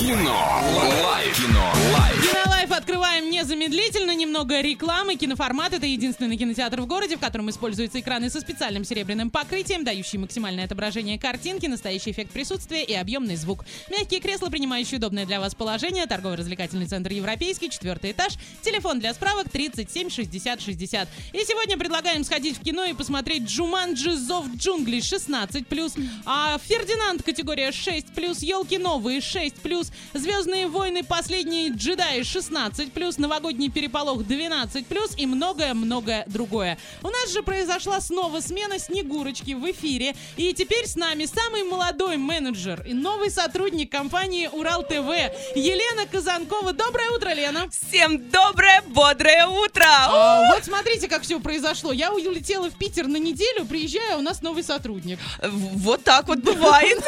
Кино. Лайф. Кино. Лайф. Кинолайф открываем незамедлительно. Немного рекламы. Киноформат — это единственный кинотеатр в городе, в котором используются экраны со специальным серебряным покрытием, дающие максимальное отображение картинки, настоящий эффект присутствия и объемный звук. Мягкие кресла, принимающие удобное для вас положение. Торгово-развлекательный центр «Европейский», четвертый этаж. Телефон для справок 37 60 60. И сегодня предлагаем сходить в кино и посмотреть «Джуманджи. Зов джунглей» 16+, а «Фердинанд» категория 6+, «Елки новые» 6+, «Звездные войны. Последние джедаи» 16+, «Новогодний переполох» 12+, и многое-многое другое. У нас же произошла снова смена Снегурочки в эфире, и теперь с нами самый молодой менеджер и новый сотрудник компании «Урал ТВ» Елена Казанкова. Доброе утро, Лена! Всем доброе, бодрое утро! А, вот смотрите, как все произошло. Я улетела в Питер на неделю, приезжаю, а у нас новый сотрудник. Вот так вот бывает.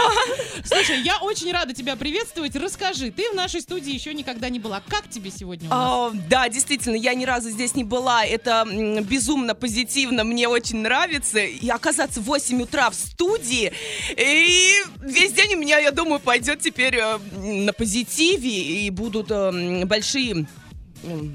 Слушай, я очень рада тебя приветствовать. Расскажи, ты в нашей студии еще никогда не была. Как тебе сегодня? А, Да, действительно, я ни разу здесь не была. Это безумно позитивно, мне очень нравится. И оказаться в 8 утра в студии, и весь день у меня, я думаю, пойдет теперь э, на позитиве, и будут э, большие...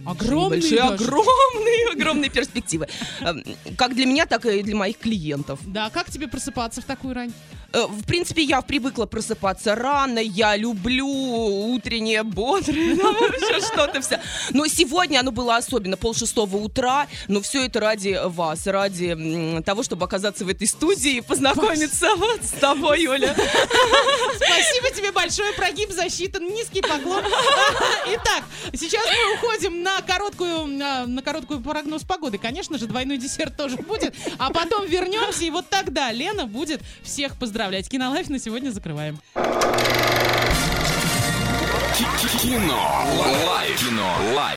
Огромные большие, огромные, огромные перспективы. Эм, Как для меня, так и для моих клиентов. Да, как тебе просыпаться в такую рань? Э, В принципе, я привыкла просыпаться рано, я люблю утреннее бодрое, ну, вообще что-то все. Но сегодня оно было особенно, пол шестого утра, но все это ради вас, ради того, чтобы оказаться в этой студии и познакомиться вот с тобой, Оля. Спасибо тебе большое, прогиб засчитан, низкий поклон. Итак, сейчас мы уходим на короткую, на короткую прогноз погоды. Конечно же, двойной десерт тоже будет. А потом вернемся, и вот тогда Лена будет всех поздравлять. Кинолайф на сегодня закрываем. Кино. Лайф. Кино. Лайф.